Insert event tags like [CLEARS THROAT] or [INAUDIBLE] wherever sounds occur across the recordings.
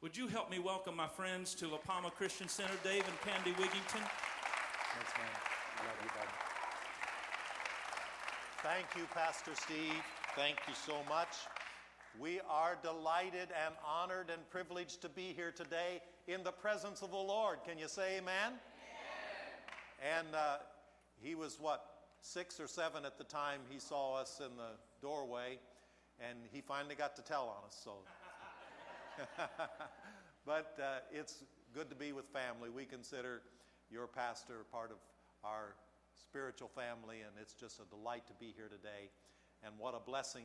Would you help me welcome my friends to La Palma Christian Center, Dave and Candy Wigington? Thanks, man. Love you, buddy. Thank you, Pastor Steve. Thank you so much. We are delighted and honored and privileged to be here today in the presence of the Lord. Can you say amen? amen. And uh, he was what, six or seven at the time he saw us in the doorway, and he finally got to tell on us. So, [LAUGHS] but uh, it's good to be with family. We consider your pastor part of our spiritual family, and it's just a delight to be here today. And what a blessing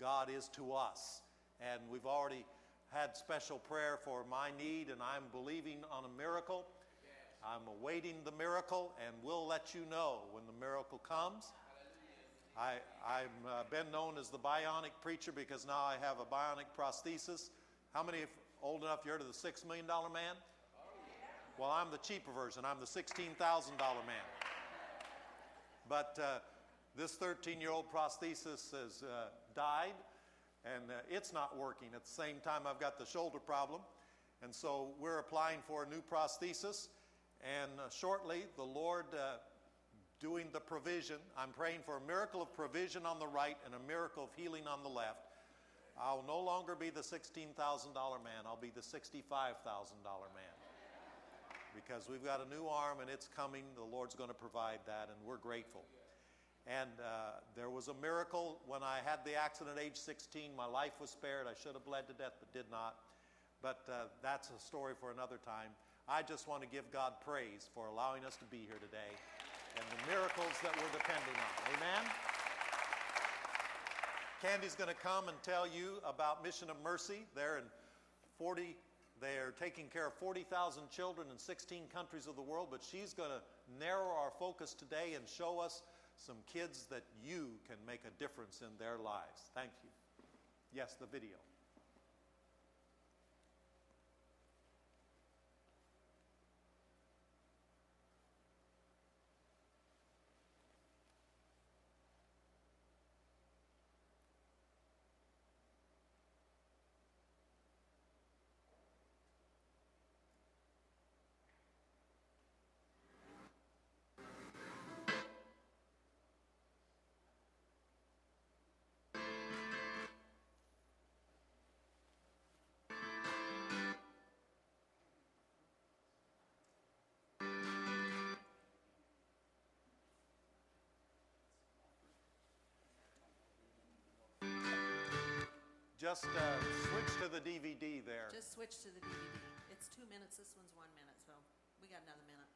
God is to us. And we've already had special prayer for my need, and I'm believing on a miracle. I'm awaiting the miracle, and we'll let you know when the miracle comes. I, I've uh, been known as the bionic preacher because now I have a bionic prosthesis. How many old enough you heard of the $6 million man? Well, I'm the cheaper version. I'm the $16,000 man. But uh, this 13 year old prosthesis has uh, died and uh, it's not working. At the same time, I've got the shoulder problem. And so we're applying for a new prosthesis. And uh, shortly, the Lord uh, doing the provision. I'm praying for a miracle of provision on the right and a miracle of healing on the left. I'll no longer be the $16,000 man, I'll be the $65,000 man. Because we've got a new arm and it's coming. The Lord's going to provide that, and we're grateful. And uh, there was a miracle when I had the accident at age 16. My life was spared. I should have bled to death, but did not. But uh, that's a story for another time. I just want to give God praise for allowing us to be here today and the miracles that we're depending on. Amen? Candy's going to come and tell you about Mission of Mercy. They're in 40, they're taking care of 40,000 children in 16 countries of the world, but she's going to narrow our focus today and show us some kids that you can make a difference in their lives. Thank you. Yes, the video. Just uh, switch to the DVD there. Just switch to the DVD. It's two minutes. This one's one minute, so we got another minute.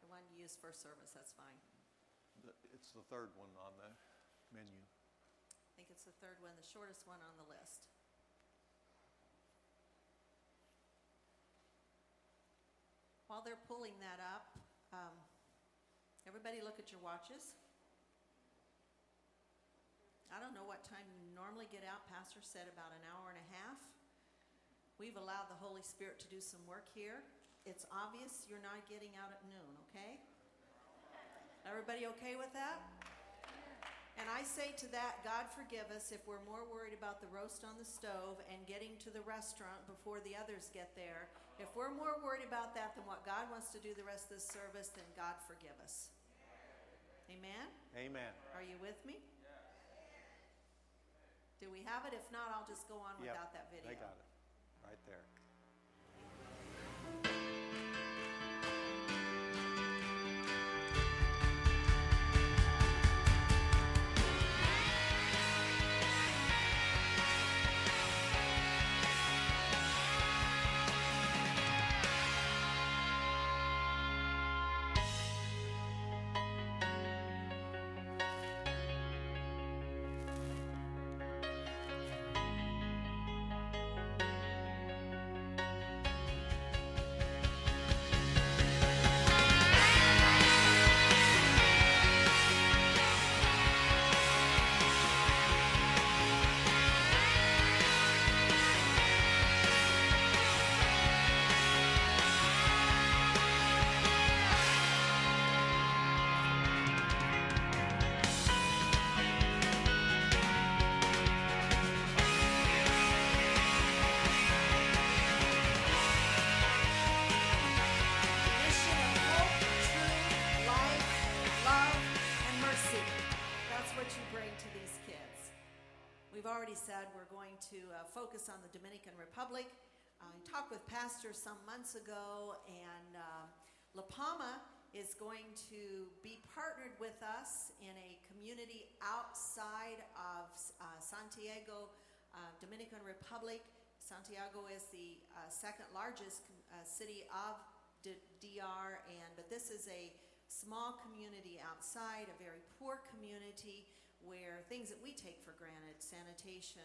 The one you use first service, that's fine. It's the third one on the menu. I think it's the third one, the shortest one on the list. While they're pulling that up, um, everybody look at your watches. I don't know what time you normally get out. Pastor said about an hour and a half. We've allowed the Holy Spirit to do some work here. It's obvious you're not getting out at noon, okay? Everybody okay with that? And I say to that, God forgive us if we're more worried about the roast on the stove and getting to the restaurant before the others get there. If we're more worried about that than what God wants to do the rest of this service, then God forgive us. Amen? Amen. Are you with me? Do we have it? If not, I'll just go on Yep, without that video. They got it. Right there. Focus on the Dominican Republic. I talked with Pastor some months ago, and uh, La Palma is going to be partnered with us in a community outside of uh, Santiago, uh, Dominican Republic. Santiago is the uh, second largest uh, city of D- DR, and but this is a small community outside, a very poor community where things that we take for granted, sanitation,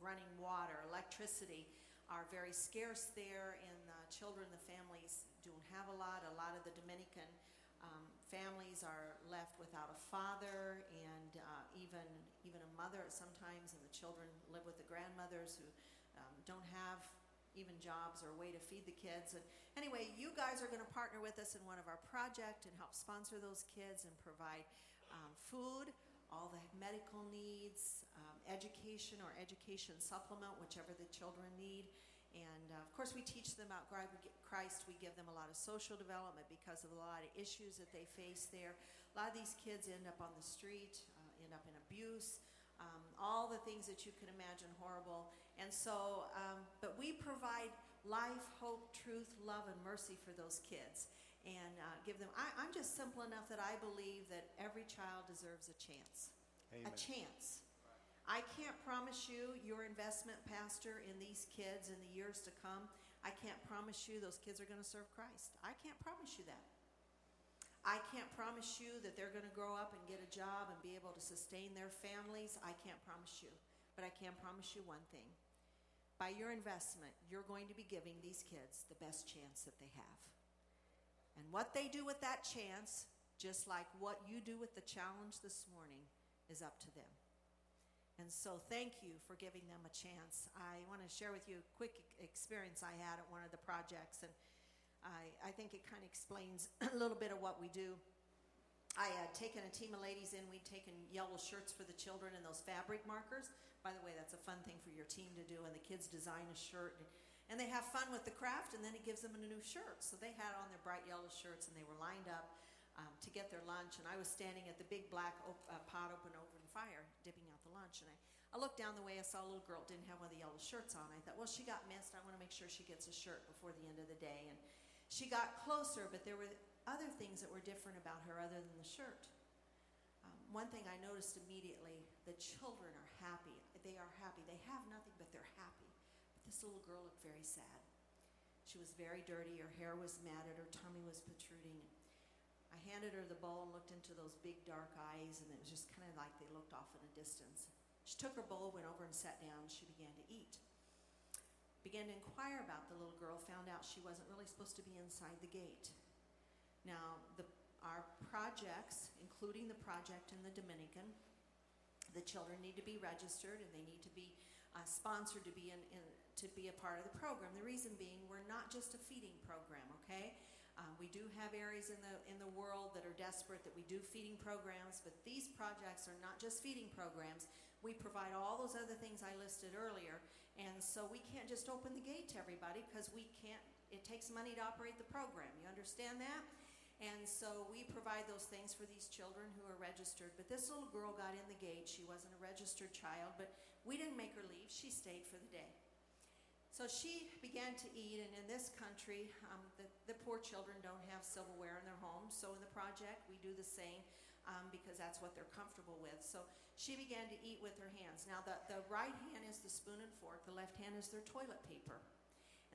running water, electricity, are very scarce there, and the children, the families don't have a lot. A lot of the Dominican um, families are left without a father and uh, even even a mother sometimes, and the children live with the grandmothers who um, don't have even jobs or a way to feed the kids. And anyway, you guys are going to partner with us in one of our projects and help sponsor those kids and provide um, food, all the medical needs, um, education or education supplement, whichever the children need. And uh, of course, we teach them about Christ. We give them a lot of social development because of a lot of issues that they face there. A lot of these kids end up on the street, uh, end up in abuse, um, all the things that you can imagine horrible. And so, um, but we provide life, hope, truth, love, and mercy for those kids and uh, give them. I, am just simple enough that I believe that every child deserves a chance. Amen. A chance. I can't promise you your investment, Pastor, in these kids in the years to come. I can't promise you those kids are going to serve Christ. I can't promise you that. I can't promise you that they're going to grow up and get a job and be able to sustain their families. I can't promise you. But I can promise you one thing by your investment, you're going to be giving these kids the best chance that they have. And what they do with that chance, just like what you do with the challenge this morning, is up to them. And so, thank you for giving them a chance. I want to share with you a quick experience I had at one of the projects, and I, I think it kind of explains [CLEARS THROAT] a little bit of what we do. I had taken a team of ladies in, we'd taken yellow shirts for the children and those fabric markers. By the way, that's a fun thing for your team to do, and the kids design a shirt. And they have fun with the craft, and then it gives them a new shirt. So they had on their bright yellow shirts, and they were lined up um, to get their lunch. And I was standing at the big black op- uh, pot open over the fire, dipping lunch. And I, I looked down the way, I saw a little girl didn't have one of the yellow shirts on. I thought, well, she got missed. I want to make sure she gets a shirt before the end of the day. And she got closer, but there were other things that were different about her other than the shirt. Um, one thing I noticed immediately the children are happy they are happy. They have nothing, but they're happy. But this little girl looked very sad. She was very dirty. Her hair was matted. Her tummy was protruding. I handed her the bowl and looked into those big dark eyes, and it was just kind of like they looked off in a distance. She took her bowl, went over and sat down, she began to eat. Began to inquire about the little girl, found out she wasn't really supposed to be inside the gate. Now, the, our projects, including the project in the Dominican, the children need to be registered and they need to be uh, sponsored to be in, in, to be a part of the program. The reason being, we're not just a feeding program, okay? Um, we do have areas in the in the world that are desperate that we do feeding programs, but these projects are not just feeding programs. We provide all those other things I listed earlier, and so we can't just open the gate to everybody because we can't. It takes money to operate the program. You understand that? And so we provide those things for these children who are registered. But this little girl got in the gate. She wasn't a registered child, but we didn't make her leave. She stayed for the day. So she began to eat, and in this country, um, the, the, poor children don't have silverware in their homes. So in the project, we do the same um, because that's what they're comfortable with. So she began to eat with her hands. Now, the, the right hand is the spoon and fork, the left hand is their toilet paper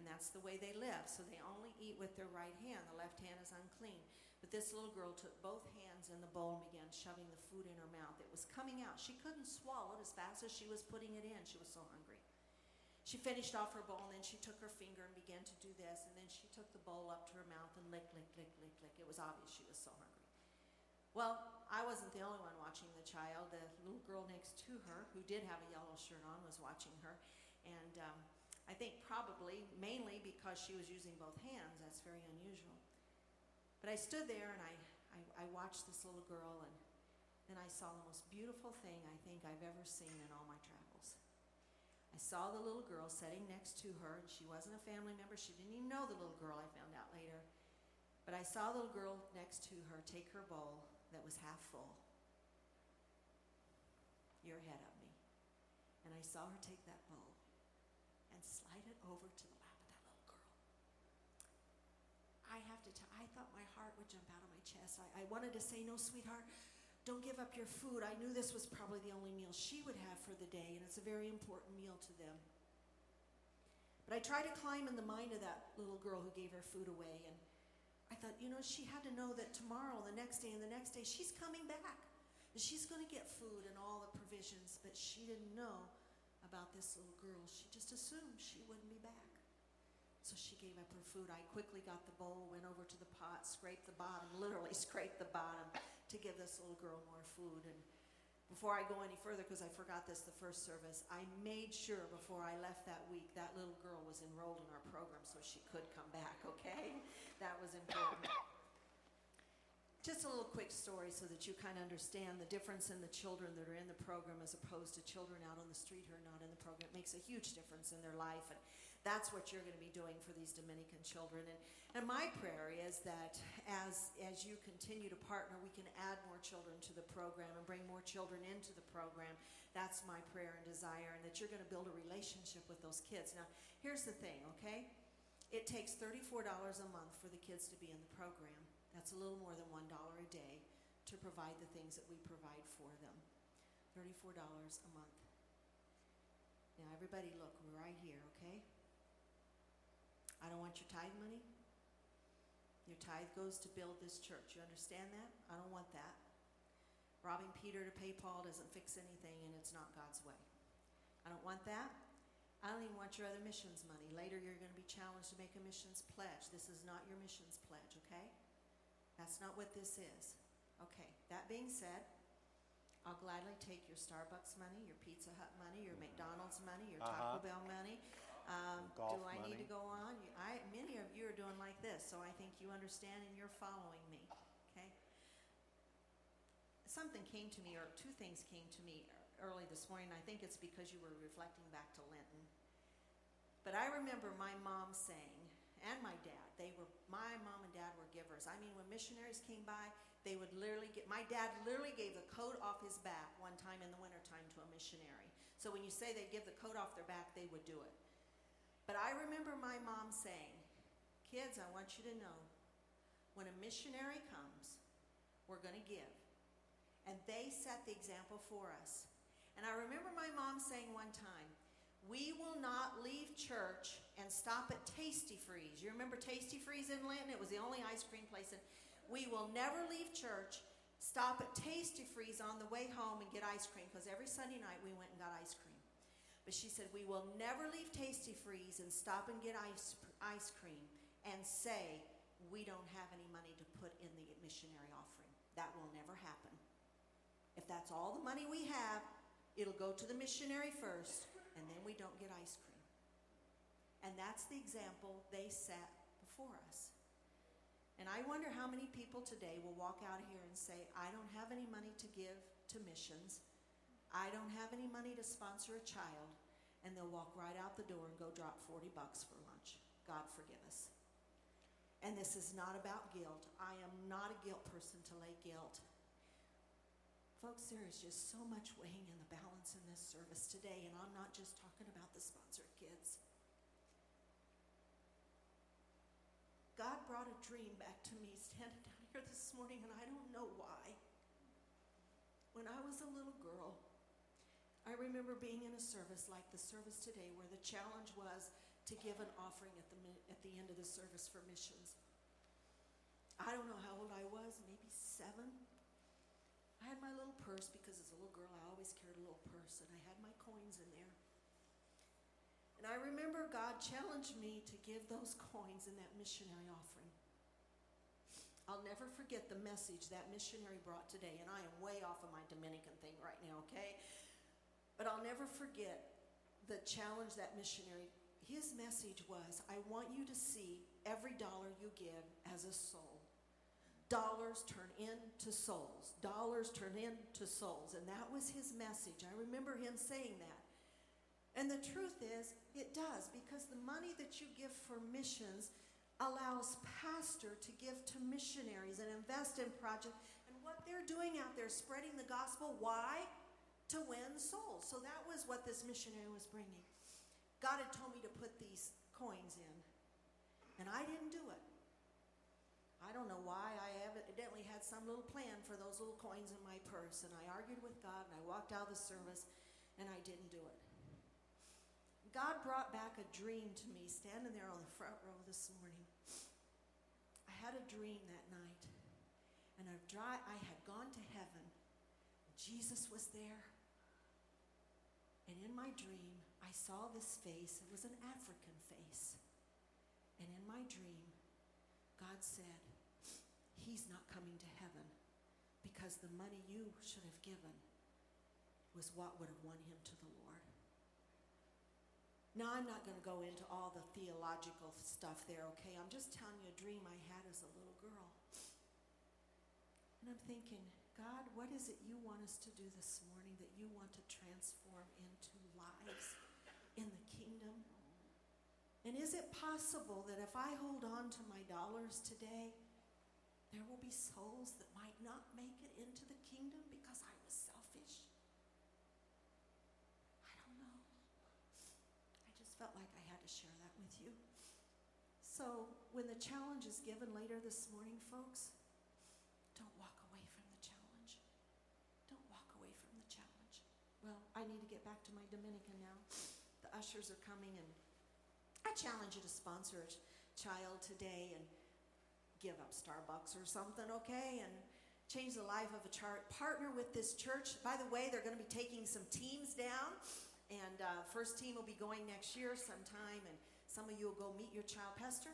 and that's the way they live. So they only eat with their right hand. The left hand is unclean. But this little girl took both hands in the bowl and began shoving the food in her mouth. It was coming out. She couldn't swallow it as fast as she was putting it in. She was so hungry. She finished off her bowl and then she took her finger and began to do this. And then she took the bowl up to her mouth and lick, lick, lick, lick, lick. It was obvious she was so hungry. Well, I wasn't the only one watching the child. The little girl next to her, who did have a yellow shirt on, was watching her. And um, I think probably mainly because she was using both hands. That's very unusual. But I stood there and I, I, I watched this little girl and then I saw the most beautiful thing I think I've ever seen in all my travels. I saw the little girl sitting next to her, and she wasn't a family member. She didn't even know the little girl, I found out later. But I saw the little girl next to her take her bowl that was half full. You're ahead of me. And I saw her take that bowl and slide it over to the lap of that little girl. I have to tell, I thought my heart would jump out of my chest. I, I wanted to say, No, sweetheart, don't give up your food. I knew this was probably the only meal she would have for the day, and it's a very important meal to them. But I tried to climb in the mind of that little girl who gave her food away, and I thought, you know, she had to know that tomorrow, the next day, and the next day, she's coming back. And she's going to get food and all the provisions, but she didn't know about this little girl. She just assumed she wouldn't be back. So she gave up her food. I quickly got the bowl, went over to the pot, scraped the bottom, literally [LAUGHS] scraped the bottom to give this little girl more food. And before I go any further, because I forgot this the first service, I made sure before I left that week that little girl was enrolled in our program so she could come back, [LAUGHS] okay? That was important. Just a little quick story so that you kind of understand the difference in the children that are in the program as opposed to children out on the street who are not in the program. It makes a huge difference in their life, and that's what you're going to be doing for these Dominican children. And, and my prayer is that as, as you continue to partner, we can add more children to the program and bring more children into the program. That's my prayer and desire, and that you're going to build a relationship with those kids. Now, here's the thing, okay? It takes $34 a month for the kids to be in the program. That's a little more than $1 a day to provide the things that we provide for them. $34 a month. Now, everybody, look, we're right here, okay? I don't want your tithe money. Your tithe goes to build this church. You understand that? I don't want that. Robbing Peter to pay Paul doesn't fix anything, and it's not God's way. I don't want that. I don't even want your other missions money. Later, you're going to be challenged to make a missions pledge. This is not your missions pledge, okay? That's not what this is. Okay, that being said, I'll gladly take your Starbucks money, your Pizza Hut money, your McDonald's money, your Taco Uh-huh. Bell money. Um, Golf do I need to go on? You- I, many of you are doing like this, so I think you understand and you're following me. Okay. Something came to me, or two things came to me early this morning. I think it's because you were reflecting back to Linton. But I remember my mom saying, and my dad, they were, my mom and dad were givers. I mean, when missionaries came by, they would literally get, my dad literally gave the coat off his back one time in the wintertime to a missionary. So when you say they'd give the coat off their back, they would do it. But I remember my mom saying, kids, I want you to know, when a missionary comes, we're going to give. And they set the example for us. And I remember my mom saying one time, we will not leave church and stop at Tasty Freeze. You remember Tasty Freeze in Linton? It was the only ice cream place. And we will never leave church, stop at Tasty Freeze on the way home and get ice cream because every Sunday night we went and got ice cream. But she said, we will never leave Tasty Freeze and stop and get ice, ice cream and say we don't have any money to put in the missionary offering. That will never happen. If that's all the money we have, it'll go to the missionary first, and then we don't get ice cream. And that's the example they set before us. And I wonder how many people today will walk out here and say, I don't have any money to give to missions. I don't have any money to sponsor a child. And they'll walk right out the door and go drop 40 bucks for lunch. God forgive us. And this is not about guilt. I am not a guilt person to lay guilt. Folks, there is just so much weighing in the balance in this service today, and I'm not just talking about the sponsored kids. God brought a dream back to me standing [LAUGHS] down here this morning, and I don't know why. When I was a little girl, I remember being in a service like the service today where the challenge was to give an offering at the, at the end of the service for missions. I don't know how old I was, maybe seven. I had my little purse because as a little girl I always carried a little purse and I had my coins in there. And I remember God challenged me to give those coins in that missionary offering. I'll never forget the message that missionary brought today, and I am way off of my Dominican thing right now, okay? But I'll never forget the challenge that missionary, his message was I want you to see every dollar you give as a soul. Dollars turn into souls. Dollars turn into souls. And that was his message. I remember him saying that. And the truth is, it does, because the money that you give for missions allows pastor to give to missionaries and invest in projects. And what they're doing out there, spreading the gospel, why? To win souls. So that was what this missionary was bringing. God had told me to put these coins in, and I didn't do it. I don't know why. I evidently had some little plan for those little coins in my purse, and I argued with God, and I walked out of the service, and I didn't do it. God brought back a dream to me standing there on the front row this morning. I had a dream that night, and a dry, I had gone to heaven. Jesus was there. And in my dream, I saw this face. It was an African face. And in my dream, God said, He's not coming to heaven because the money you should have given was what would have won him to the Lord. Now, I'm not going to go into all the theological stuff there, okay? I'm just telling you a dream I had as a little girl. And I'm thinking, God, what is it you want us to do this morning that you want to transform into lives in the kingdom? And is it possible that if I hold on to my dollars today, there will be souls that might not make it into the kingdom because I was selfish. I don't know. I just felt like I had to share that with you. So, when the challenge is given later this morning, folks, don't walk away from the challenge. Don't walk away from the challenge. Well, I need to get back to my Dominican now. The ushers are coming, and I challenge you to sponsor a child today and give up Starbucks or something, okay? And change the life of a child. Partner with this church. By the way, they're going to be taking some teams down, and uh, first team will be going next year sometime, and some of you will go meet your child. Pastor?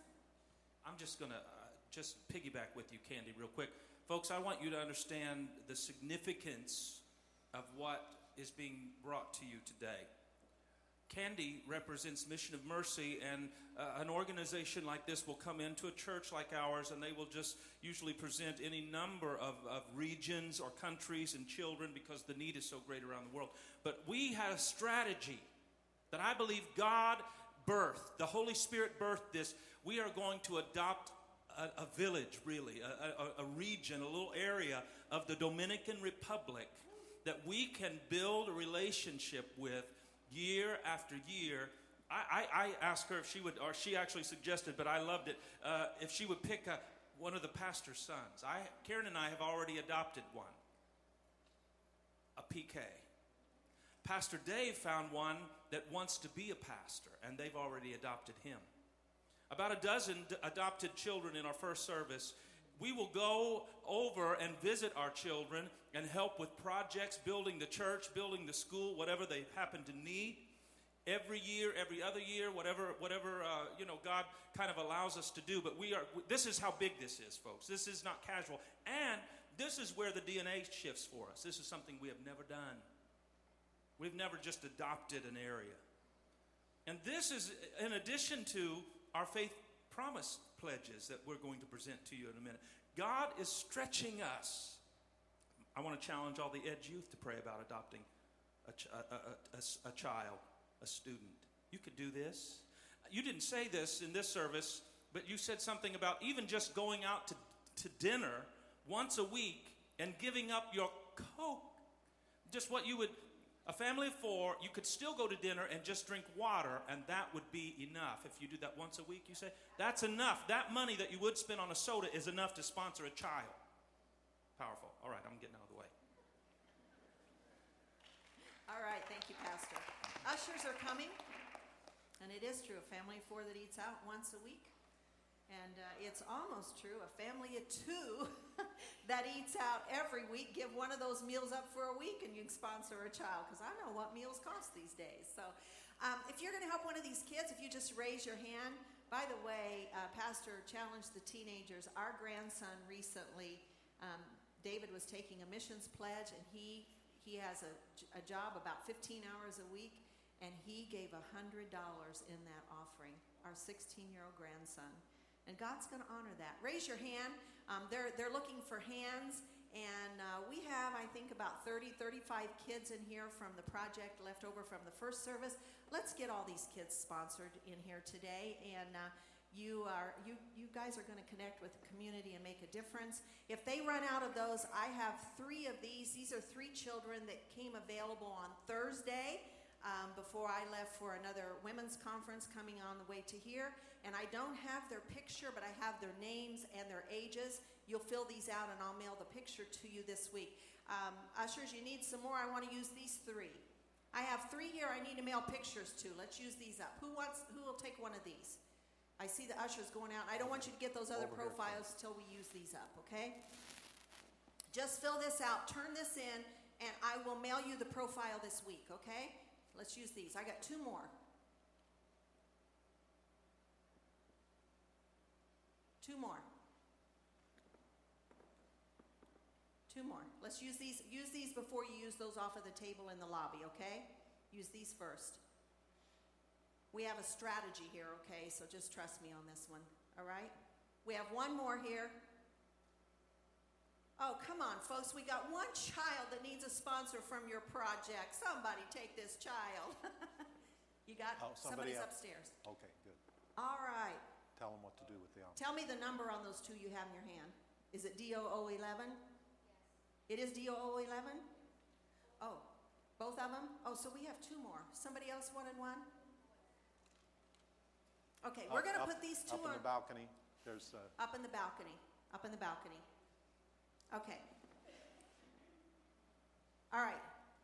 I'm just going to uh, just piggyback with you, Candy, real quick. Folks, I want you to understand the significance of what is being brought to you today. Candy represents Mission of Mercy, and uh, an organization like this will come into a church like ours, and they will just usually present any number of, of regions or countries and children because the need is so great around the world. But we had a strategy that I believe God birthed, the Holy Spirit birthed this. We are going to adopt a, a village, really, a, a, a region, a little area of the Dominican Republic that we can build a relationship with year after year. I, I, I, asked her if she would, or she actually suggested, but I loved it, uh, if she would pick a, one of the pastor's sons. I, Karen and I have already adopted one, a PK. Pastor Dave found one that wants to be a pastor, and they've already adopted him. About a dozen d- adopted children in our first service. We will go over and visit our children and help with projects, building the church, building the school, whatever they happen to need. Every year, every other year, whatever, whatever uh, you know, God kind of allows us to do. But we are. This is how big this is, folks. This is not casual, and this is where the DNA shifts for us. This is something we have never done. We've never just adopted an area. And this is in addition to our faith promise pledges that we're going to present to you in a minute. God is stretching us. I want to challenge all the Edge youth to pray about adopting a, ch- a, a, a, child, a student. You could do this. You didn't say this in this service, but you said something about even just going out to, to dinner once a week and giving up your Coke. Just what you would a family of four, you could still go to dinner and just drink water, and that would be enough. If you do that once a week, you say, that's enough. That money that you would spend on a soda is enough to sponsor a child. Powerful. All right, I'm getting out of the way. All right, thank you, Pastor. Ushers are coming, and it is true a family of four that eats out once a week. And uh, it's almost true a family of two [LAUGHS] that eats out every week, give one of those meals up for a week and you can sponsor a child because I know what meals cost these days. So um, if you're going to help one of these kids, if you just raise your hand, by the way, uh, Pastor challenged the teenagers. Our grandson recently, um, David was taking a missions pledge and he, he has a, a job about 15 hours a week and he gave $100 in that offering, our 16 year old grandson. And God's going to honor that. Raise your hand. Um, they're, they're looking for hands. And uh, we have, I think, about 30, 35 kids in here from the project left over from the first service. Let's get all these kids sponsored in here today. And uh, You are you you guys are going to connect with the community and make a difference. If they run out of those, I have three of these. These are three children that came available on Thursday um, before I left for another women's conference coming on the way to here. And I don't have their picture, but I have their names and their ages. You'll fill these out, and I'll mail the picture to you this week. Um, ushers, you need some more. I want to use these three. I have three here. I need to mail pictures to. Let's use these up. Who wants? Who will take one of these? I see the ushers going out. I don't want you to get those other Over profiles until we use these up, okay? Just fill this out, turn this in, and I will mail you the profile this week, okay? Let's use these. I got two more. Two more. Two more. Let's use these use these before you use those off of the table in the lobby, okay? Use these first. We have a strategy here, okay? So just trust me on this one, all right? We have one more here. Oh, come on, folks. We got one child that needs a sponsor from your project. Somebody take this child. [LAUGHS] you got Oh, somebody somebody's up- upstairs. Okay, good. All right. Tell them what to do with the envelope. Tell me the number on those two you have in your hand. Is it DOO 11? It is DOO 11? Oh, both of them? Oh, so we have two more. Somebody else wanted one? Okay, we're going to put these two Up in on the balcony, there's, uh, up in the balcony. Up in the balcony. Okay. All right.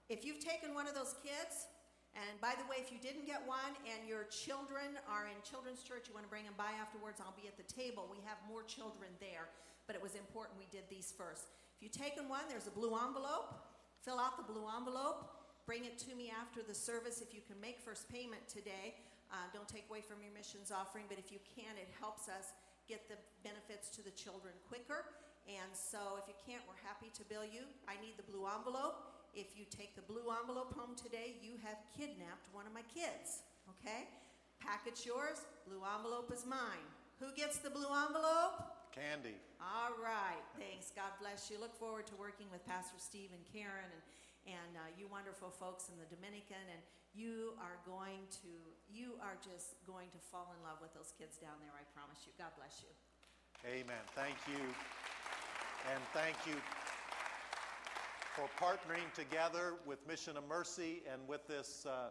If you've taken one of those kids, and by the way, if you didn't get one and your children are in children's church, you want to bring them by afterwards, I'll be at the table. We have more children there, but it was important we did these first. If you've taken one, there's a blue envelope. Fill out the blue envelope. Bring it to me after the service if you can make first payment today. Uh, don't take away from your missions offering, but if you can, it helps us get the benefits to the children quicker. And so if you can't, we're happy to bill you. I need the blue envelope. If you take the blue envelope home today, you have kidnapped one of my kids. Okay? Packet's yours, blue envelope is mine. Who gets the blue envelope? candy. All right, thanks. God bless you. Look forward to working with Pastor Steve and Karen and, and uh, you wonderful folks in the Dominican. And you are going to, you are just going to fall in love with those kids down there, I promise you. God bless you. Amen. Thank you. And thank you for partnering together with Mission of Mercy and with this uh,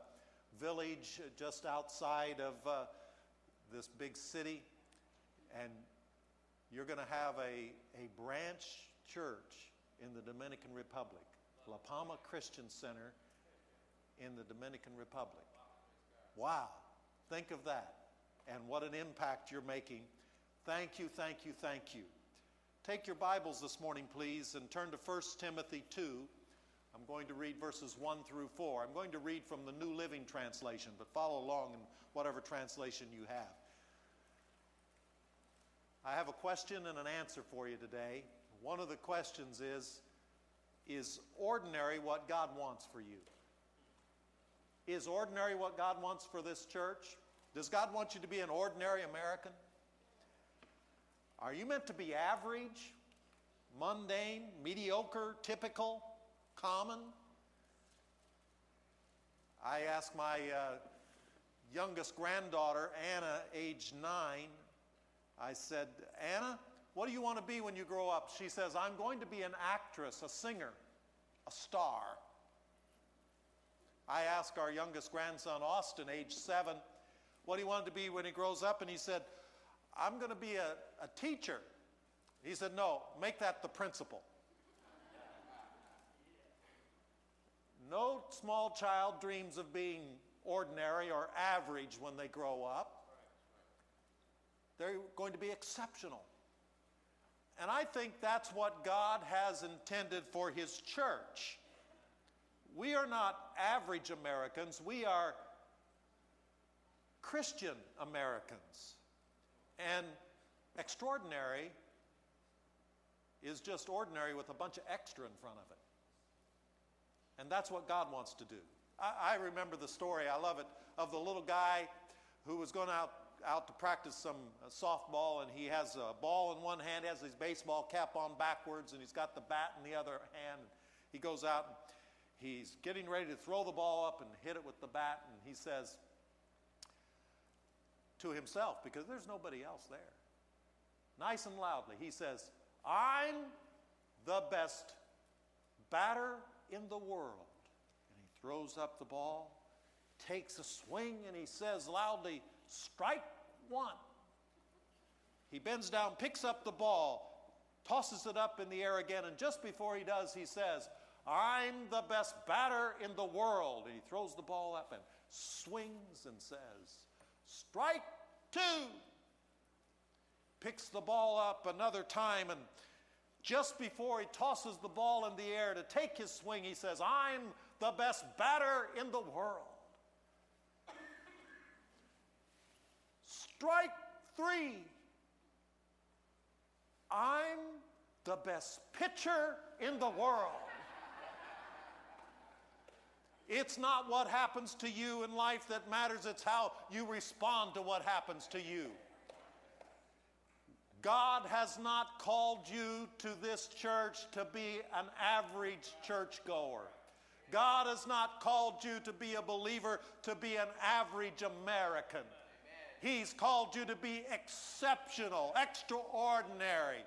village just outside of uh, this big city. And you're going to have a, a branch church in the Dominican Republic, La Palma Christian Center in the Dominican Republic. Wow. Think of that. And what an impact you're making. Thank you, thank you, thank you. Take your Bibles this morning, please, and turn to 1 Timothy 2. I'm going to read verses 1 through 4. I'm going to read from the New Living Translation, but follow along in whatever translation you have. I have a question and an answer for you today. One of the questions is Is ordinary what God wants for you? Is ordinary what God wants for this church? Does God want you to be an ordinary American? Are you meant to be average, mundane, mediocre, typical, common? I asked my uh, youngest granddaughter, Anna, age nine, I said, Anna, what do you want to be when you grow up? She says, I'm going to be an actress, a singer, a star. I asked our youngest grandson, Austin, age seven, what he wanted to be when he grows up, and he said, I'm going to be a, a teacher. He said, No, make that the principal. No small child dreams of being ordinary or average when they grow up. They're going to be exceptional. And I think that's what God has intended for His church. We are not average Americans, we are Christian Americans. And extraordinary is just ordinary with a bunch of extra in front of it. And that's what God wants to do. I, I remember the story, I love it, of the little guy who was going out, out to practice some uh, softball, and he has a ball in one hand, has his baseball cap on backwards, and he's got the bat in the other hand. He goes out, and he's getting ready to throw the ball up and hit it with the bat, and he says, to himself because there's nobody else there. Nice and loudly, he says, I'm the best batter in the world. And he throws up the ball, takes a swing, and he says loudly, Strike one. He bends down, picks up the ball, tosses it up in the air again, and just before he does, he says, I'm the best batter in the world. And he throws the ball up and swings and says, Strike two. Picks the ball up another time, and just before he tosses the ball in the air to take his swing, he says, I'm the best batter in the world. Strike three. I'm the best pitcher in the world. It's not what happens to you in life that matters, it's how you respond to what happens to you. God has not called you to this church to be an average churchgoer. God has not called you to be a believer, to be an average American. He's called you to be exceptional, extraordinary.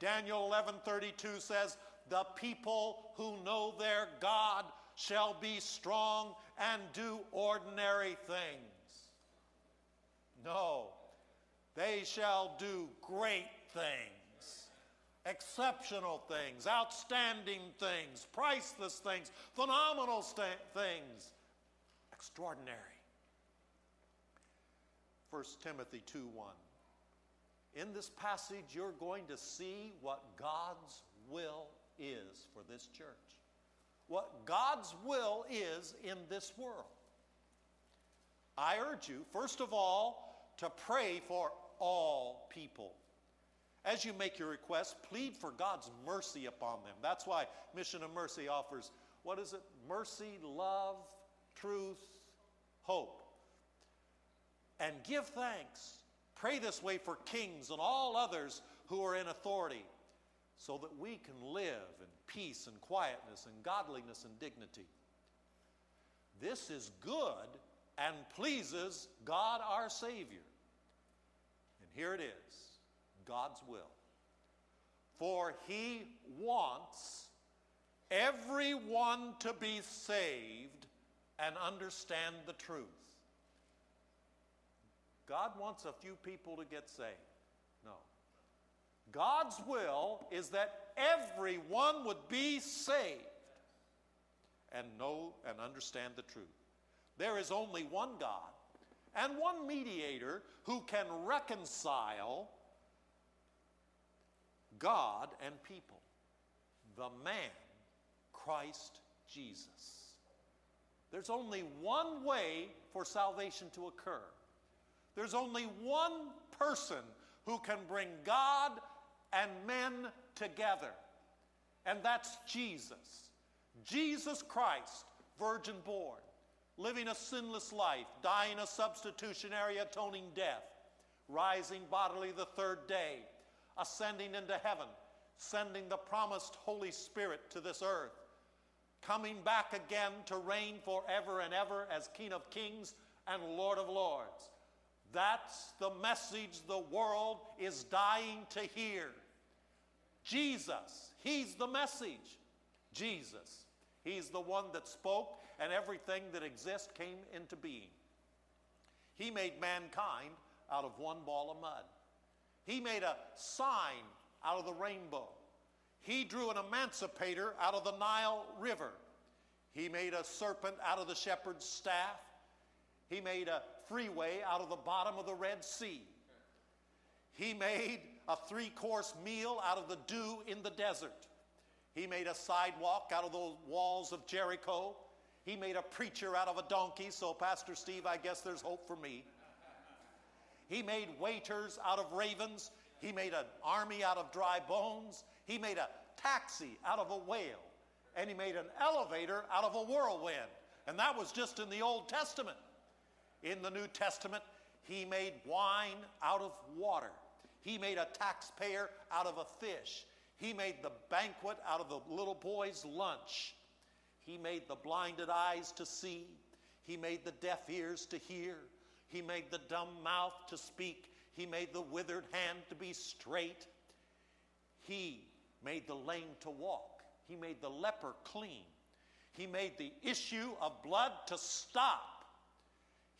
Daniel 11:32 says, "The people who know their God shall be strong and do ordinary things." No. They shall do great things, exceptional things, outstanding things, priceless things, phenomenal st- things, extraordinary. 1 Timothy 2 1. In this passage, you're going to see what God's will is for this church. What God's will is in this world. I urge you, first of all, to pray for all people. As you make your request, plead for God's mercy upon them. That's why Mission of Mercy offers what is it? Mercy, love, truth, hope and give thanks. Pray this way for kings and all others who are in authority, so that we can live in peace and quietness and godliness and dignity. This is good and pleases God our Savior. And here it is God's will. For He wants everyone to be saved and understand the truth. God wants a few people to get saved. God's will is that everyone would be saved and know and understand the truth. There is only one God and one mediator who can reconcile God and people the man, Christ Jesus. There's only one way for salvation to occur there's only one person who can bring God and men together, and that's Jesus. Jesus Christ, virgin born, living a sinless life, dying a substitutionary atoning death, rising bodily the third day, ascending into heaven, sending the promised Holy Spirit to this earth, coming back again to reign forever and ever as King of kings and Lord of lords. That's the message the world is dying to hear. Jesus, He's the message. Jesus, He's the one that spoke, and everything that exists came into being. He made mankind out of one ball of mud. He made a sign out of the rainbow. He drew an emancipator out of the Nile River. He made a serpent out of the shepherd's staff. He made a freeway out of the bottom of the Red Sea. He made a three course meal out of the dew in the desert. He made a sidewalk out of the walls of Jericho. He made a preacher out of a donkey, so, Pastor Steve, I guess there's hope for me. He made waiters out of ravens. He made an army out of dry bones. He made a taxi out of a whale. And he made an elevator out of a whirlwind. And that was just in the Old Testament. In the New Testament, he made wine out of water. He made a taxpayer out of a fish. He made the banquet out of the little boy's lunch. He made the blinded eyes to see. He made the deaf ears to hear. He made the dumb mouth to speak. He made the withered hand to be straight. He made the lame to walk. He made the leper clean. He made the issue of blood to stop.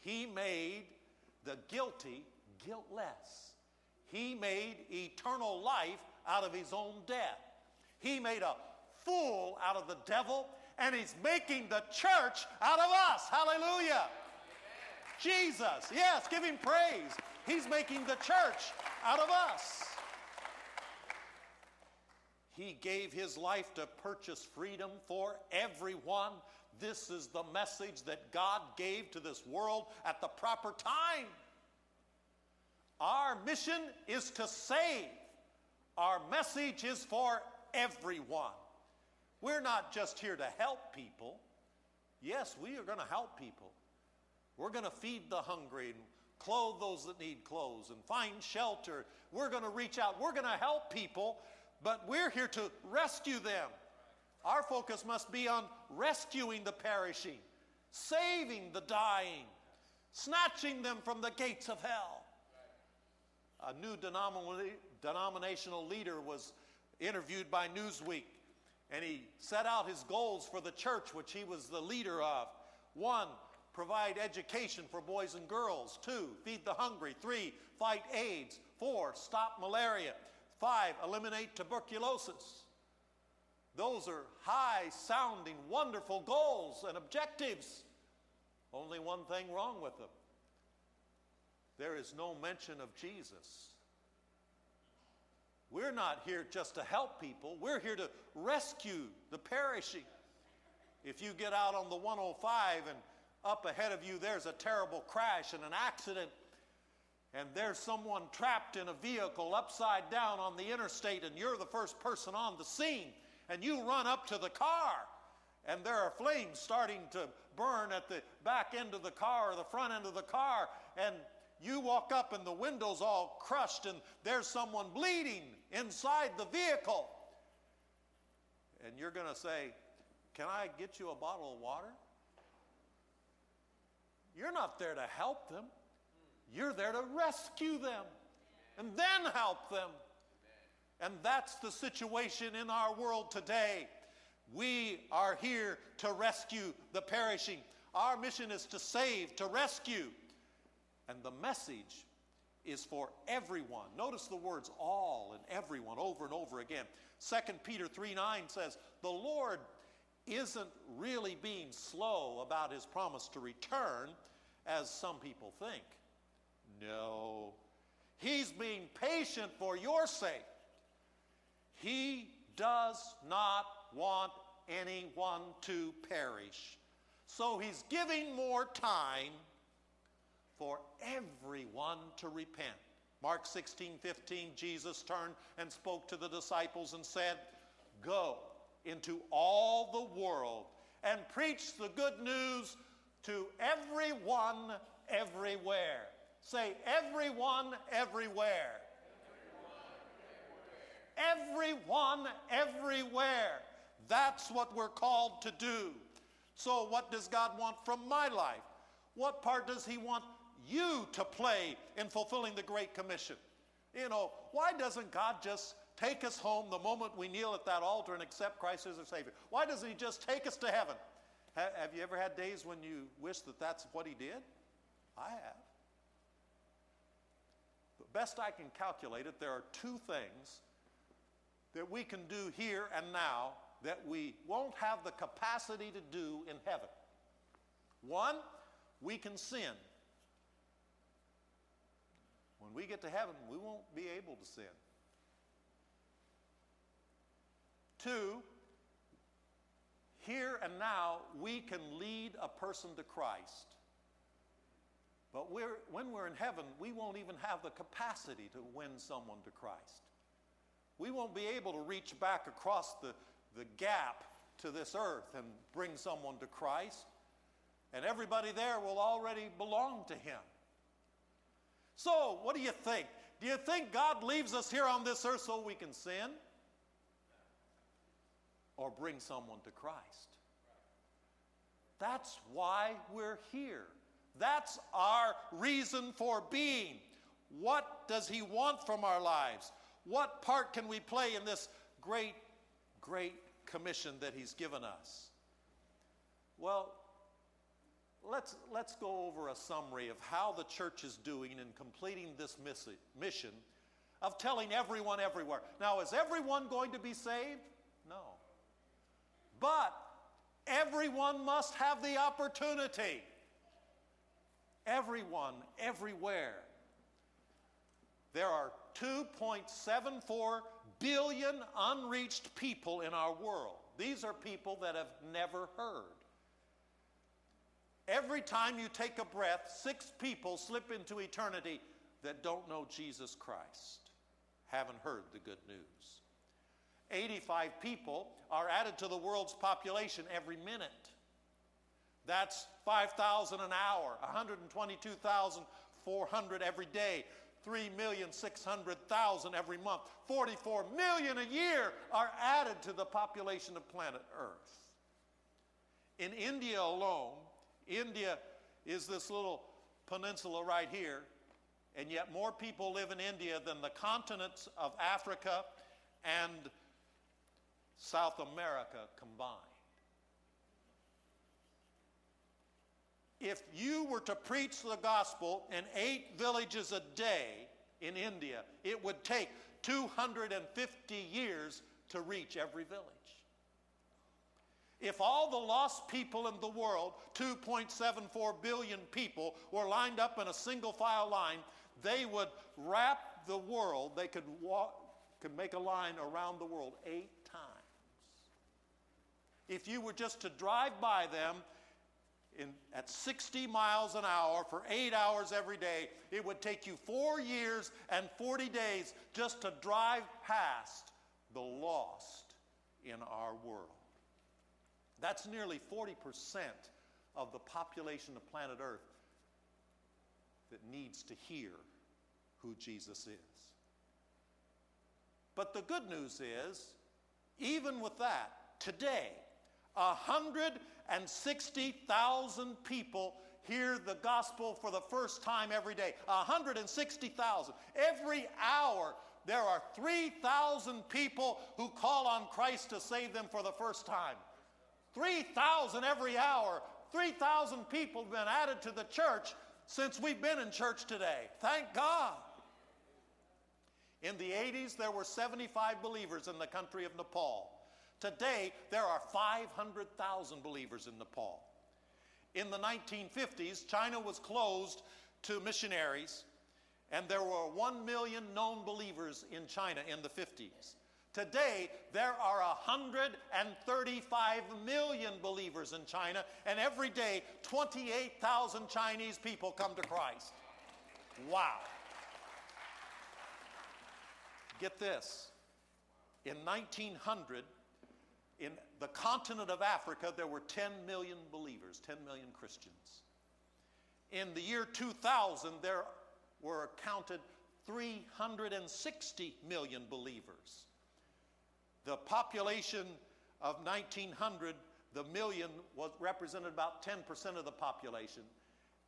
He made the guilty guiltless. He made eternal life out of his own death. He made a fool out of the devil, and he's making the church out of us. Hallelujah. Jesus, yes, give him praise. He's making the church out of us. He gave his life to purchase freedom for everyone. This is the message that God gave to this world at the proper time. Our mission is to save. Our message is for everyone. We're not just here to help people. Yes, we are going to help people. We're going to feed the hungry and clothe those that need clothes and find shelter. We're going to reach out. We're going to help people, but we're here to rescue them. Our focus must be on rescuing the perishing, saving the dying, snatching them from the gates of hell. A new denominational leader was interviewed by Newsweek, and he set out his goals for the church, which he was the leader of. One, provide education for boys and girls. Two, feed the hungry. Three, fight AIDS. Four, stop malaria. Five, eliminate tuberculosis. Those are high sounding, wonderful goals and objectives. Only one thing wrong with them there is no mention of Jesus. We're not here just to help people, we're here to rescue the perishing. If you get out on the 105 and up ahead of you there's a terrible crash and an accident, and there's someone trapped in a vehicle upside down on the interstate, and you're the first person on the scene, and you run up to the car, and there are flames starting to burn at the back end of the car or the front end of the car, and you walk up and the window's all crushed and there's someone bleeding inside the vehicle. And you're going to say, Can I get you a bottle of water? You're not there to help them, you're there to rescue them and then help them. And that's the situation in our world today. We are here to rescue the perishing. Our mission is to save, to rescue. And the message is for everyone. Notice the words all and everyone over and over again. 2 Peter 3 9 says, The Lord isn't really being slow about his promise to return, as some people think. No. He's being patient for your sake. He does not want anyone to perish. So he's giving more time for everyone to repent. Mark 16, 15, Jesus turned and spoke to the disciples and said, Go into all the world and preach the good news to everyone everywhere. Say, everyone everywhere. Everyone everywhere. That's what we're called to do. So, what does God want from my life? What part does He want you to play in fulfilling the Great Commission. You know, why doesn't God just take us home the moment we kneel at that altar and accept Christ as our Savior? Why doesn't He just take us to heaven? Ha- have you ever had days when you wish that that's what He did? I have. The best I can calculate it, there are two things that we can do here and now that we won't have the capacity to do in heaven. One, we can sin. When we get to heaven, we won't be able to sin. Two, here and now, we can lead a person to Christ. But we're, when we're in heaven, we won't even have the capacity to win someone to Christ. We won't be able to reach back across the, the gap to this earth and bring someone to Christ. And everybody there will already belong to Him. So, what do you think? Do you think God leaves us here on this earth so we can sin? Or bring someone to Christ? That's why we're here. That's our reason for being. What does He want from our lives? What part can we play in this great, great commission that He's given us? Well, let's, let's go over a summary of how the church is doing in completing this mission of telling everyone everywhere. Now, is everyone going to be saved? No. But everyone must have the opportunity. Everyone, everywhere. There are 2.74 billion unreached people in our world. These are people that have never heard. Every time you take a breath, six people slip into eternity that don't know Jesus Christ, haven't heard the good news. 85 people are added to the world's population every minute. That's 5,000 an hour, 122,400 every day, 3,600,000 every month. 44 million a year are added to the population of planet Earth. In India alone, India is this little peninsula right here, and yet more people live in India than the continents of Africa and South America combined. If you were to preach the gospel in eight villages a day in India, it would take 250 years to reach every village. If all the lost people in the world, 2.74 billion people, were lined up in a single file line, they would wrap the world, they could, walk, could make a line around the world eight times. If you were just to drive by them in, at 60 miles an hour for eight hours every day, it would take you four years and 40 days just to drive past the lost in our world. That's nearly 40% of the population of planet Earth that needs to hear who Jesus is. But the good news is, even with that, today, 160,000 people hear the gospel for the first time every day. 160,000. Every hour, there are 3,000 people who call on Christ to save them for the first time. 3,000 every hour. 3,000 people have been added to the church since we've been in church today. Thank God. In the 80s, there were 75 believers in the country of Nepal. Today, there are 500,000 believers in Nepal. In the 1950s, China was closed to missionaries, and there were 1 million known believers in China in the 50s. Today, there are 135 million believers in China, and every day, 28,000 Chinese people come to Christ. Wow. Get this. In 1900, in the continent of Africa, there were 10 million believers, 10 million Christians. In the year 2000, there were counted 360 million believers. The population of 1900, the million was represented about 10% of the population,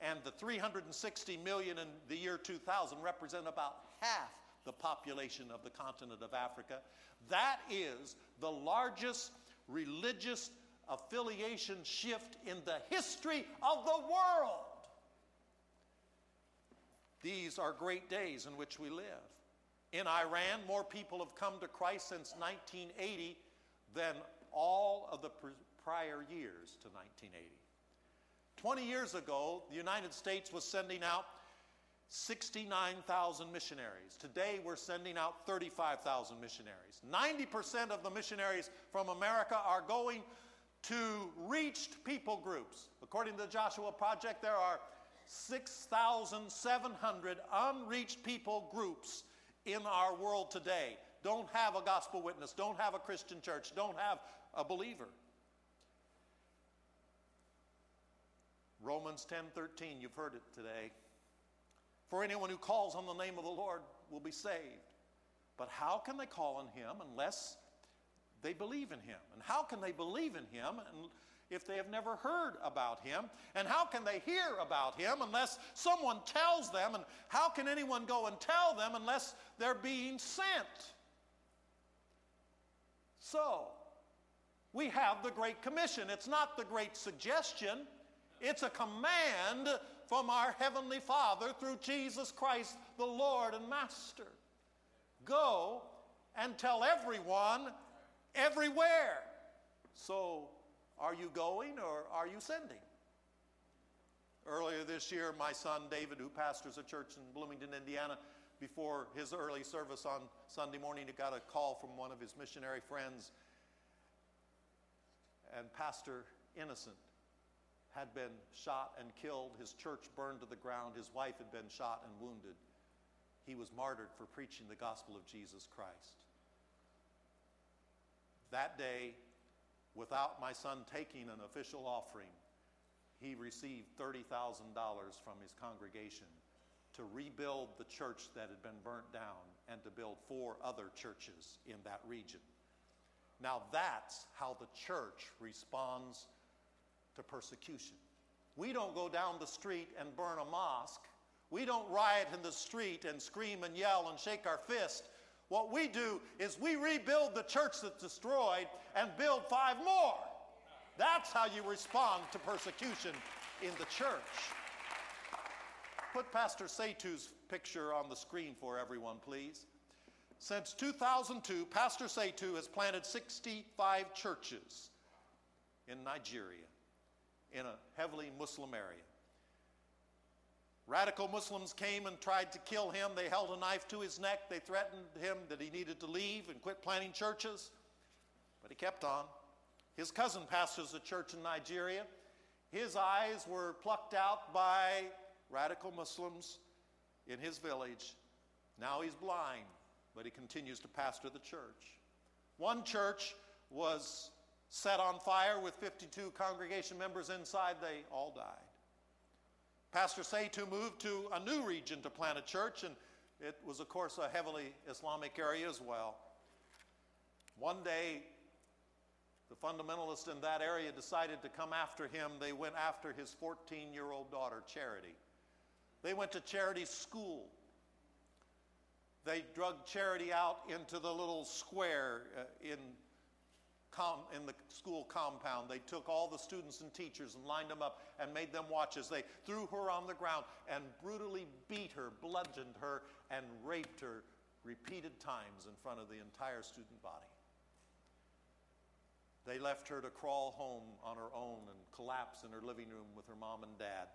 and the 360 million in the year 2000 represent about half the population of the continent of Africa. That is the largest religious affiliation shift in the history of the world. These are great days in which we live. In Iran, more people have come to Christ since 1980 than all of the prior years to 1980. 20 years ago, the United States was sending out 69,000 missionaries. Today, we're sending out 35,000 missionaries. 90% of the missionaries from America are going to reached people groups. According to the Joshua Project, there are 6,700 unreached people groups in our world today don't have a gospel witness, don't have a Christian church, don't have a believer. Romans 10:13, you've heard it today. For anyone who calls on the name of the Lord will be saved. But how can they call on him unless they believe in him? And how can they believe in him if they have never heard about him? And how can they hear about him unless someone tells them? And how can anyone go and tell them unless they're being sent? So, we have the Great Commission. It's not the Great Suggestion, it's a command from our Heavenly Father through Jesus Christ, the Lord and Master. Go and tell everyone everywhere. So, are you going or are you sending? Earlier this year, my son David, who pastors a church in Bloomington, Indiana, before his early service on Sunday morning, he got a call from one of his missionary friends. And Pastor Innocent had been shot and killed. His church burned to the ground. His wife had been shot and wounded. He was martyred for preaching the gospel of Jesus Christ. That day, without my son taking an official offering, he received $30,000 from his congregation to rebuild the church that had been burnt down and to build four other churches in that region. Now, that's how the church responds to persecution. We don't go down the street and burn a mosque. We don't riot in the street and scream and yell and shake our fist. What we do is we rebuild the church that's destroyed and build five more. That's how you respond to persecution in the church. Put Pastor Setu's picture on the screen for everyone, please. Since 2002, Pastor Setu has planted 65 churches in Nigeria, in a heavily Muslim area. Radical Muslims came and tried to kill him. They held a knife to his neck. They threatened him that he needed to leave and quit planting churches. But he kept on. His cousin pastors a church in Nigeria. His eyes were plucked out by radical Muslims in his village. Now he's blind, but he continues to pastor the church. One church was set on fire with 52 congregation members inside. They all died. Pastor Setu moved to a new region to plant a church, and it was, of course, a heavily Islamic area as well. One day, the fundamentalists in that area decided to come after him. They went after his 14 year old daughter, Charity. They went to Charity's school. They drug Charity out into the little square uh, in com- in the school compound. They took all the students and teachers and lined them up and made them watch as they threw her on the ground and brutally beat her, bludgeoned her, and raped her repeated times in front of the entire student body. They left her to crawl home on her own and collapse in her living room with her mom and dad.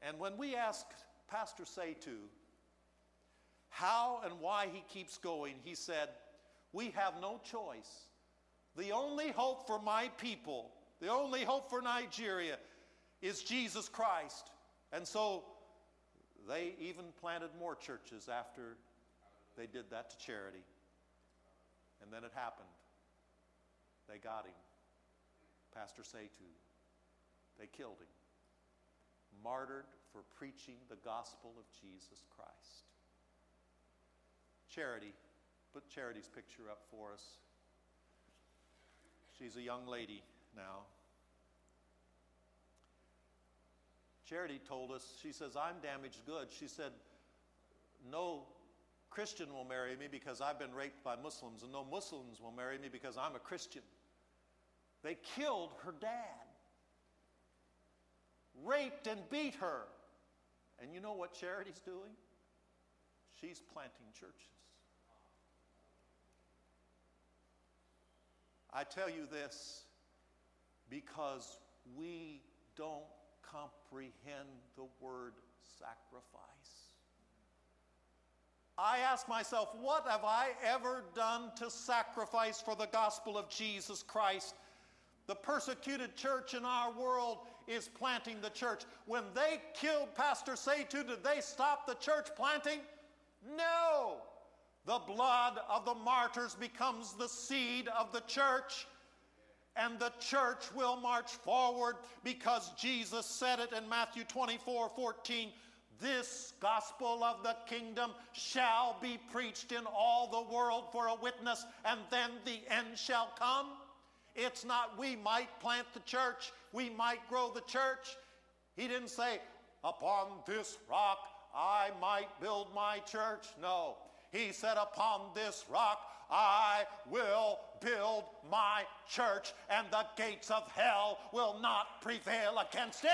And when we asked Pastor Setu how and why he keeps going, he said, we have no choice. The only hope for my people, the only hope for Nigeria is Jesus Christ. And so they even planted more churches after they did that to Charity. And then it happened. They got him. Pastor Setu. They killed him. Martyred for preaching the gospel of Jesus Christ. Charity Put Charity's picture up for us. She's a young lady now. Charity told us, she says, I'm damaged goods. She said, No Christian will marry me because I've been raped by Muslims, and no Muslims will marry me because I'm a Christian. They killed her dad, raped and beat her. And you know what Charity's doing? She's planting churches. I tell you this because we don't comprehend the word sacrifice. I ask myself, what have I ever done to sacrifice for the gospel of Jesus Christ? The persecuted church in our world is planting the church. When they killed Pastor Setu, did they stop the church planting? No. The blood of the martyrs becomes the seed of the church. And the church will march forward because Jesus said it in Matthew 24 14. This gospel of the kingdom shall be preached in all the world for a witness, and then the end shall come. It's not we might plant the church, we might grow the church. He didn't say, Upon this rock I might build my church. No. He said, Upon this rock I will build my church, and the gates of hell will not prevail against it.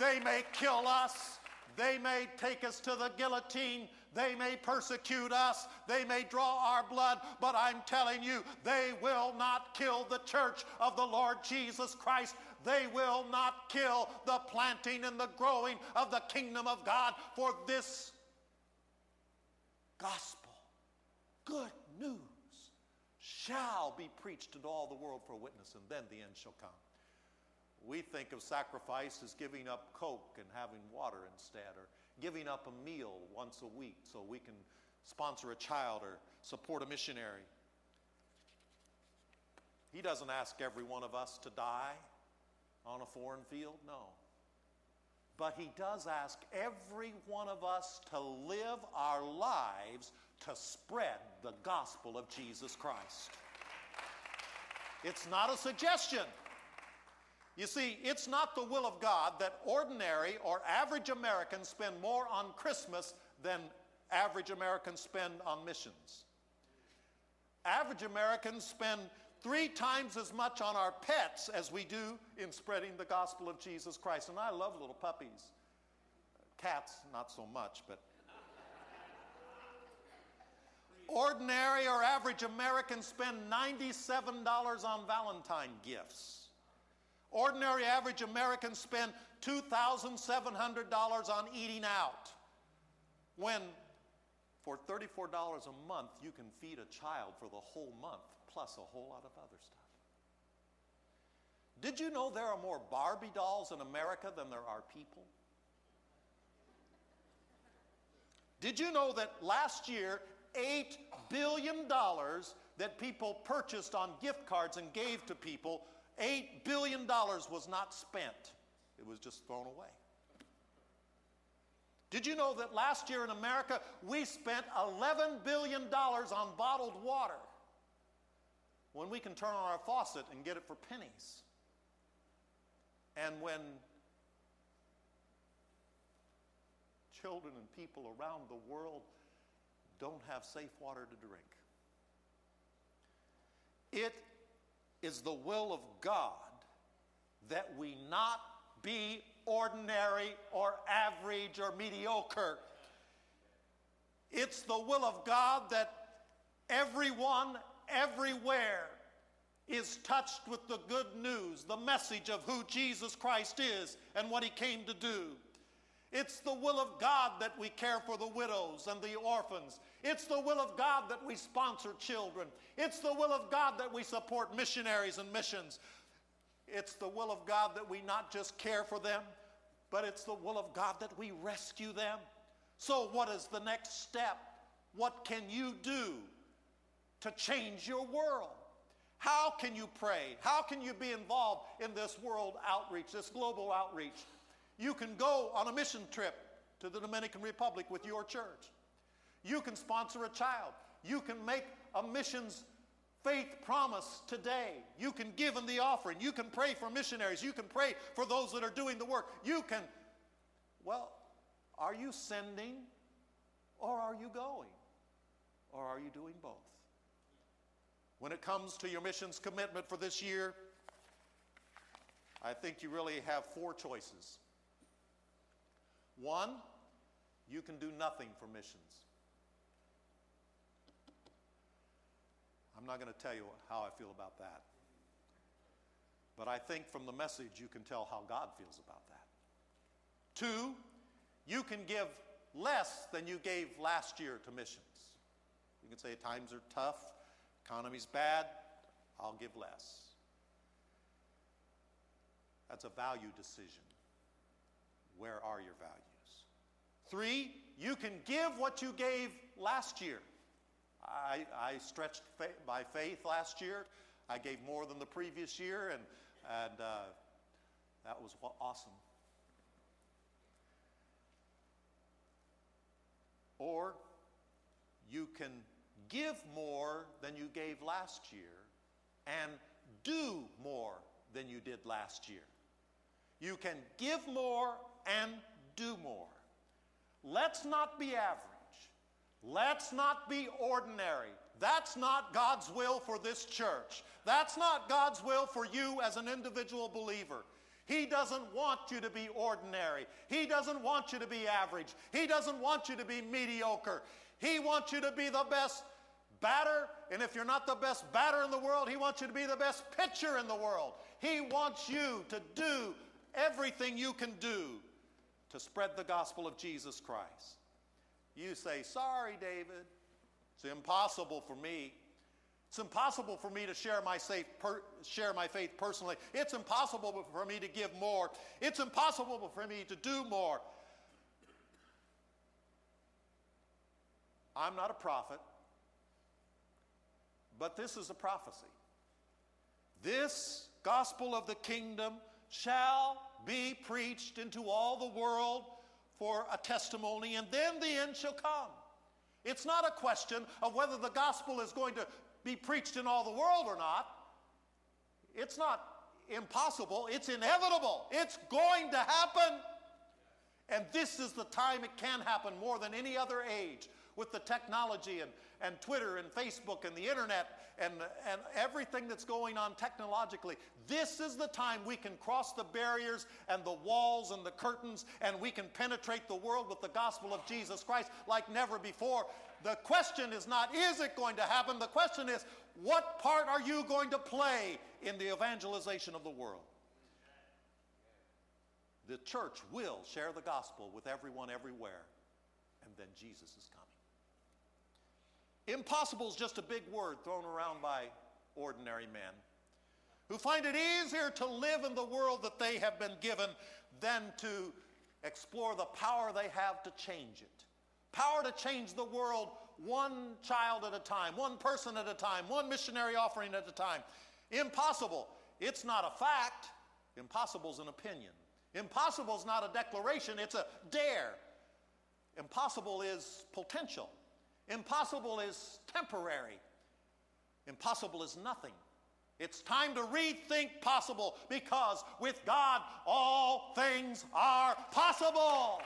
They may kill us, they may take us to the guillotine, they may persecute us, they may draw our blood, but I'm telling you, they will not kill the church of the Lord Jesus Christ. They will not kill the planting and the growing of the kingdom of God, for this gospel, good news, shall be preached into all the world for a witness, and then the end shall come. We think of sacrifice as giving up Coke and having water instead, or giving up a meal once a week so we can sponsor a child or support a missionary. He doesn't ask every one of us to die on a foreign field, no. But He does ask every one of us to live our lives to spread the gospel of Jesus Christ. It's not a suggestion. You see, it's not the will of God that ordinary or average Americans spend more on Christmas than average Americans spend on missions. Average Americans spend three times as much on our pets as we do in spreading the gospel of Jesus Christ. And I love little puppies. Cats, not so much, but. Ordinary or average Americans spend $97 on Valentine gifts. Ordinary average Americans spend $2,700 on eating out. When for $34 a month, you can feed a child for the whole month, plus a whole lot of other stuff. Did you know there are more Barbie dolls in America than there are people? Did you know that last year, $8 billion that people purchased on gift cards and gave to people $8 billion was not spent, it was just thrown away. Did you know that last year in America we spent $11 billion on bottled water when we can turn on our faucet and get it for pennies? And when children and people around the world don't have safe water to drink. It is the will of God that we not be ordinary or average or mediocre. It's the will of God that everyone, everywhere, is touched with the good news, the message of who Jesus Christ is and what he came to do. It's the will of God that we care for the widows and the orphans. It's the will of God that we sponsor children. It's the will of God that we support missionaries and missions. It's the will of God that we not just care for them, but it's the will of God that we rescue them. So, what is the next step? What can you do to change your world? How can you pray? How can you be involved in this world outreach, this global outreach? You can go on a mission trip to the Dominican Republic with your church. You can sponsor a child. You can make a missions faith promise today. You can give in the offering. You can pray for missionaries. You can pray for those that are doing the work. You can, well, are you sending or are you going? Or are you doing both? When it comes to your missions commitment for this year, I think you really have four choices. One, you can do nothing for missions. I'm not going to tell you how I feel about that. But I think from the message you can tell how God feels about that. Two, you can give less than you gave last year to missions. You can say times are tough, economy's bad, I'll give less. That's a value decision. Where are your values? Three, you can give what you gave last year. I, I stretched fa- by faith last year. I gave more than the previous year, and, and uh, that was awesome. Or you can give more than you gave last year and do more than you did last year. You can give more and do more. Let's not be average. Let's not be ordinary. That's not God's will for this church. That's not God's will for you as an individual believer. He doesn't want you to be ordinary. He doesn't want you to be average. He doesn't want you to be mediocre. He wants you to be the best batter. And if you're not the best batter in the world, He wants you to be the best pitcher in the world. He wants you to do everything you can do to spread the gospel of Jesus Christ. You say, Sorry, David, it's impossible for me. It's impossible for me to share my, per, share my faith personally. It's impossible for me to give more. It's impossible for me to do more. I'm not a prophet, but this is a prophecy. This gospel of the kingdom shall be preached into all the world for a testimony, and then the end shall come. It's not a question of whether the gospel is going to be preached in all the world or not. It's not impossible, it's inevitable. It's going to happen. And this is the time it can happen more than any other age with the technology and, and Twitter and Facebook and the internet and, and everything that's going on technologically. This is the time we can cross the barriers and the walls and the curtains and we can penetrate the world with the gospel of Jesus Christ like never before. The question is not, is it going to happen? The question is, what part are you going to play in the evangelization of the world? The church will share the gospel with everyone everywhere, and then Jesus is coming. Impossible is just a big word thrown around by ordinary men who find it easier to live in the world that they have been given than to explore the power they have to change it. Power to change the world one child at a time, one person at a time, one missionary offering at a time. Impossible. It's not a fact. Impossible is an opinion. Impossible is not a declaration, it's a dare. Impossible is potential. Impossible is temporary. Impossible is nothing. It's time to rethink possible because with God, all things are possible.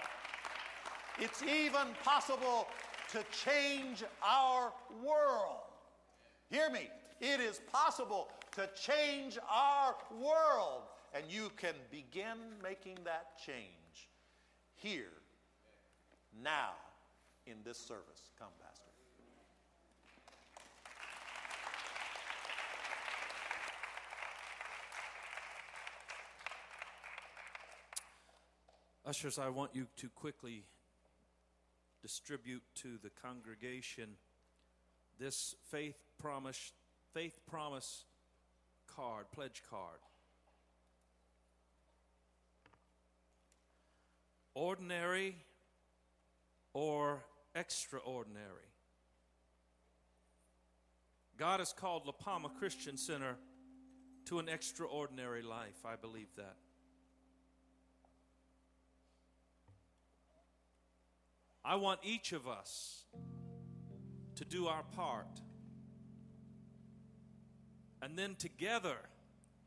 It's even possible to change our world. Hear me. It is possible to change our world, and you can begin making that change here, now, in this service. Come back. Ushers, I want you to quickly distribute to the congregation this faith promise faith promise card, pledge card. Ordinary or extraordinary. God has called La Palma Christian Center to an extraordinary life. I believe that. I want each of us to do our part. And then together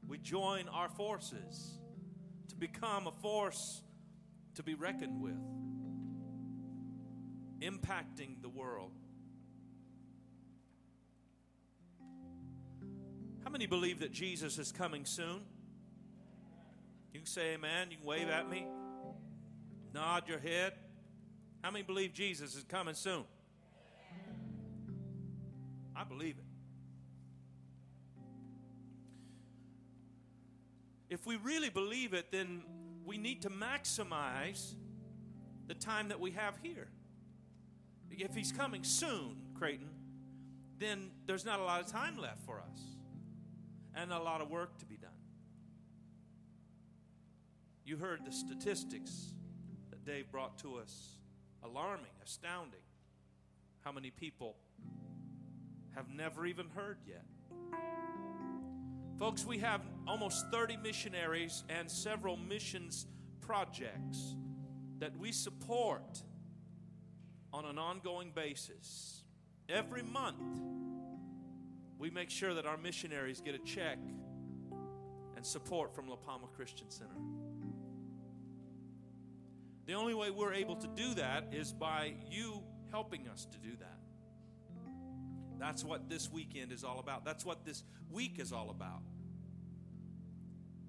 we join our forces to become a force to be reckoned with, impacting the world. How many believe that Jesus is coming soon? You can say amen. You can wave at me, nod your head. How many believe Jesus is coming soon? I believe it. If we really believe it, then we need to maximize the time that we have here. If he's coming soon, Creighton, then there's not a lot of time left for us and a lot of work to be done. You heard the statistics that Dave brought to us alarming, astounding. How many people have never even heard yet? Folks, we have almost 30 missionaries and several missions projects that we support on an ongoing basis. every month, we make sure that our missionaries get a check and support from La Palma Christian Center. The only way we're able to do that is by you helping us to do that. That's what this weekend is all about. That's what this week is all about.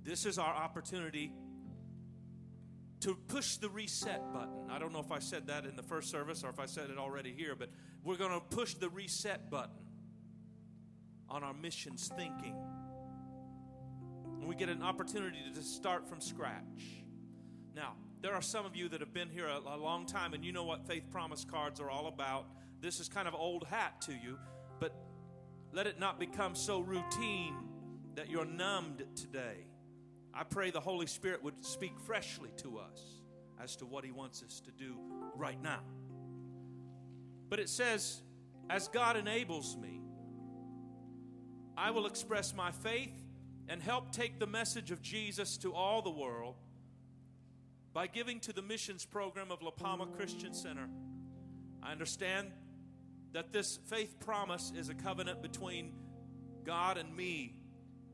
This is our opportunity to push the reset button. I don't know if I said that in the first service or if I said it already here, but we're going to push the reset button on our missions thinking. And we get an opportunity to start from scratch. Now, there are some of you that have been here a, a long time and you know what faith promise cards are all about. This is kind of old hat to you, but let it not become so routine that you're numbed today. I pray the Holy Spirit would speak freshly to us as to what He wants us to do right now. But it says, as God enables me, I will express my faith and help take the message of Jesus to all the world by giving to the missions program of La Palma Christian Center. I understand that this faith promise is a covenant between God and me,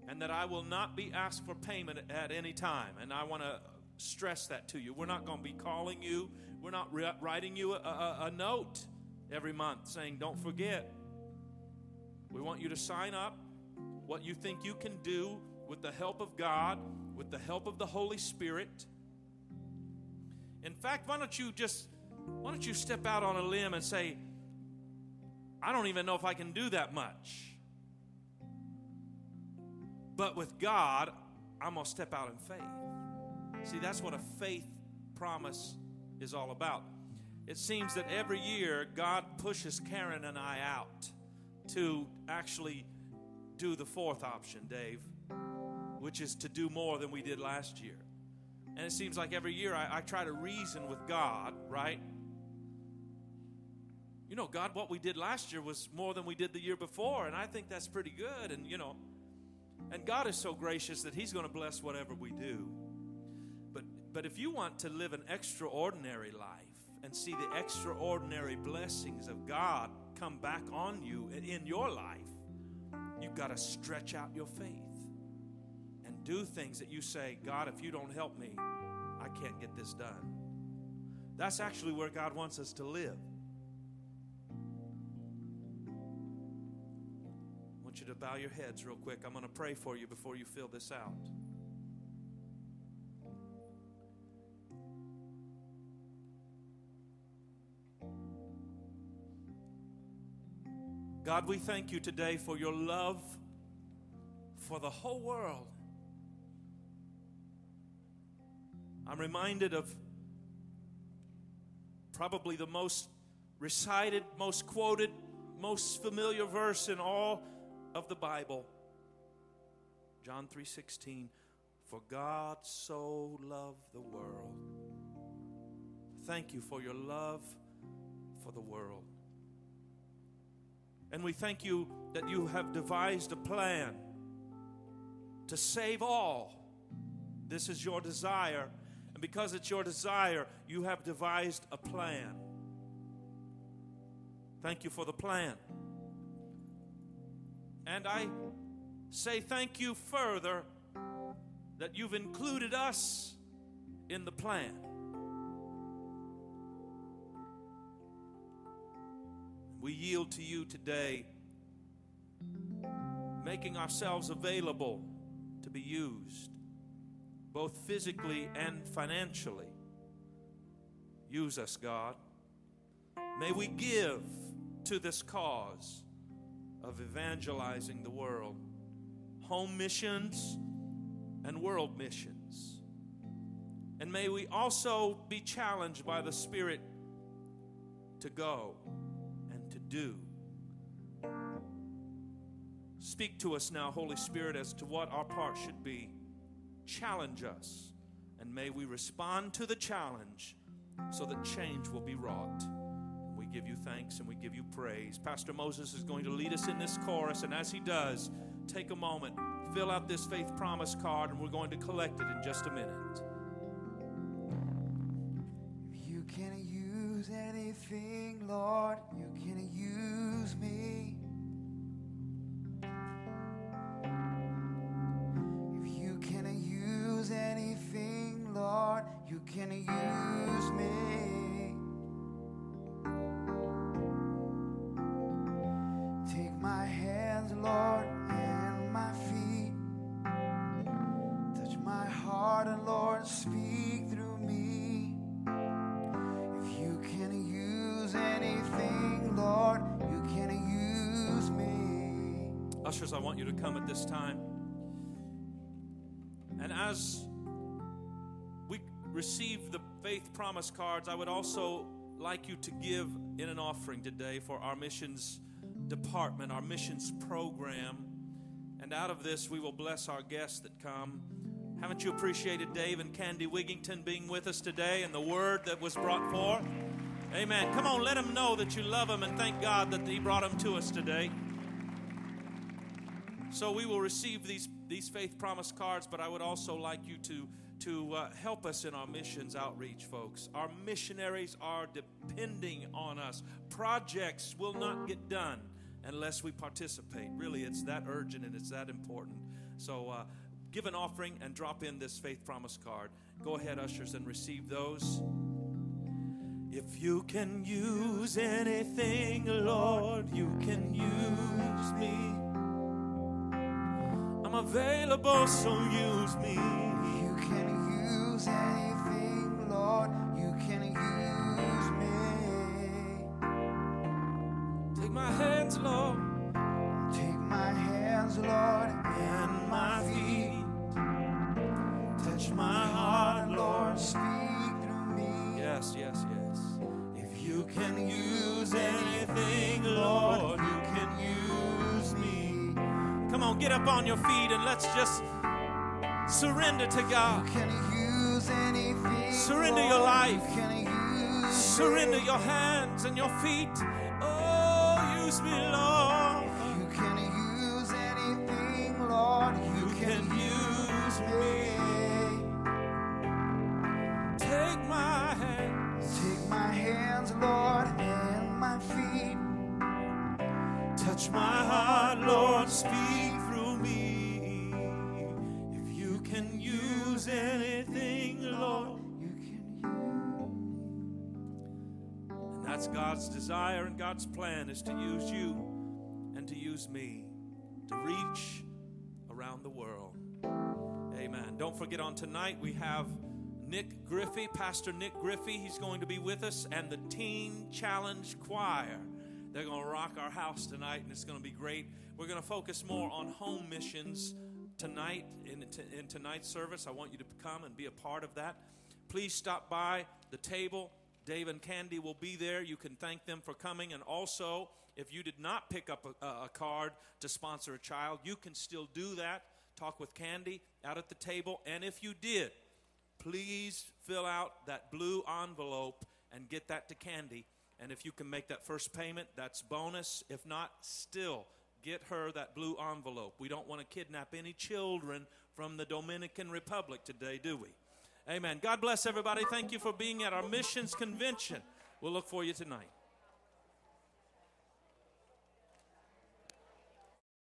and that I will not be asked for payment at any time. And I want to stress that to you. We're not going to be calling you, we're not writing you a, a, a note every month saying, Don't forget. We want you to sign up what you think you can do with the help of God, with the help of the Holy Spirit. In fact, why don't you just why don't you step out on a limb and say, I don't even know if I can do that much. But with God, I'm going to step out in faith. See, that's what a faith promise is all about. It seems that every year God pushes Karen and I out to actually do the fourth option, Dave, which is to do more than we did last year. And it seems like every year I, I try to reason with God, right? you know, God, what we did last year was more than we did the year before, and I think that's pretty good. And, you know, and God is so gracious that He's going to bless whatever we do. But, but if you want to live an extraordinary life and see the extraordinary blessings of God come back on you in your life, you've got to stretch out your faith do things that you say, God, if you don't help me, I can't get this done. That's actually where God wants us to live. I want you to bow your heads real quick. I'm going to pray for you before you fill this out. God, we thank you today for your love for the whole world. I'm reminded of probably the most recited, most quoted, most familiar verse in all of the Bible. John 3:16 For God so loved the world. Thank you for your love for the world. And we thank you that you have devised a plan to save all. This is your desire. And because it's your desire, you have devised a plan. Thank you for the plan. And I say thank you further that you've included us in the plan. We yield to you today, making ourselves available to be used, both physically and financially. Use us, God. May we give to this cause of evangelizing the world home missions and world missions. And may we also be challenged by the Spirit to go and to do. Speak to us now, Holy Spirit, as to what our part should be. Challenge us, and may we respond to the challenge so that change will be wrought we give you thanks and we give you praise. Pastor Moses is going to lead us in this chorus, and as he does, take a moment, fill out this faith promise card, and we're going to collect it in just a minute. You can use anything, Lord. You can use me. Can use me. Take my hands, Lord, and my feet. Touch my heart, and Lord, speak through me. If you can use anything, Lord, you can use me. Ushers, I want you to come at this time. And as receive the faith promise cards, I would also like you to give in an offering today for our missions department, our missions program. And out of this, we will bless our guests that come. Haven't you appreciated Dave and Candy Wigington being with us today and the word that was brought forth? Amen. Come on, let them know that you love them and thank God that He brought them to us today. So we will receive these, these faith promise cards, but I would also like you to, to uh, help us in our missions outreach, folks. Our missionaries are depending on us. Projects will not get done unless we participate. Really, it's that urgent and it's that important. So uh, give an offering and drop in this faith promise card. Go ahead, ushers, and receive those. If you can use anything, Lord, you can use me. Available, so use me. You can use anything, Lord, you can use me. Take my hands, get up on your feet and let's just surrender to God. Can use anything. Surrender your life. Surrender your hands and your feet. Oh, use me, Lord. You can use anything, Lord. You, You can, can use me. God's desire and God's plan is to use you and to use me to reach around the world. Amen. Don't forget on tonight we have Nick Griffey, Pastor Nick Griffey. He's going to be with us and the Teen Challenge Choir. They're going to rock our house tonight and it's going to be great. We're going to focus more on home missions tonight in, in tonight's service. I want you to come and be a part of that. Please stop by the table. Dave and Candy will be there. You can thank them for coming. And also, if you did not pick up a, a card to sponsor a child, you can still do that. Talk with Candy out at the table. And if you did, please fill out that blue envelope and get that to Candy. And if you can make that first payment, that's bonus. If not, still get her that blue envelope. We don't want to kidnap any children from the Dominican Republic today, do we? Amen. God bless everybody. Thank you for being at our missions convention. We'll look for you tonight.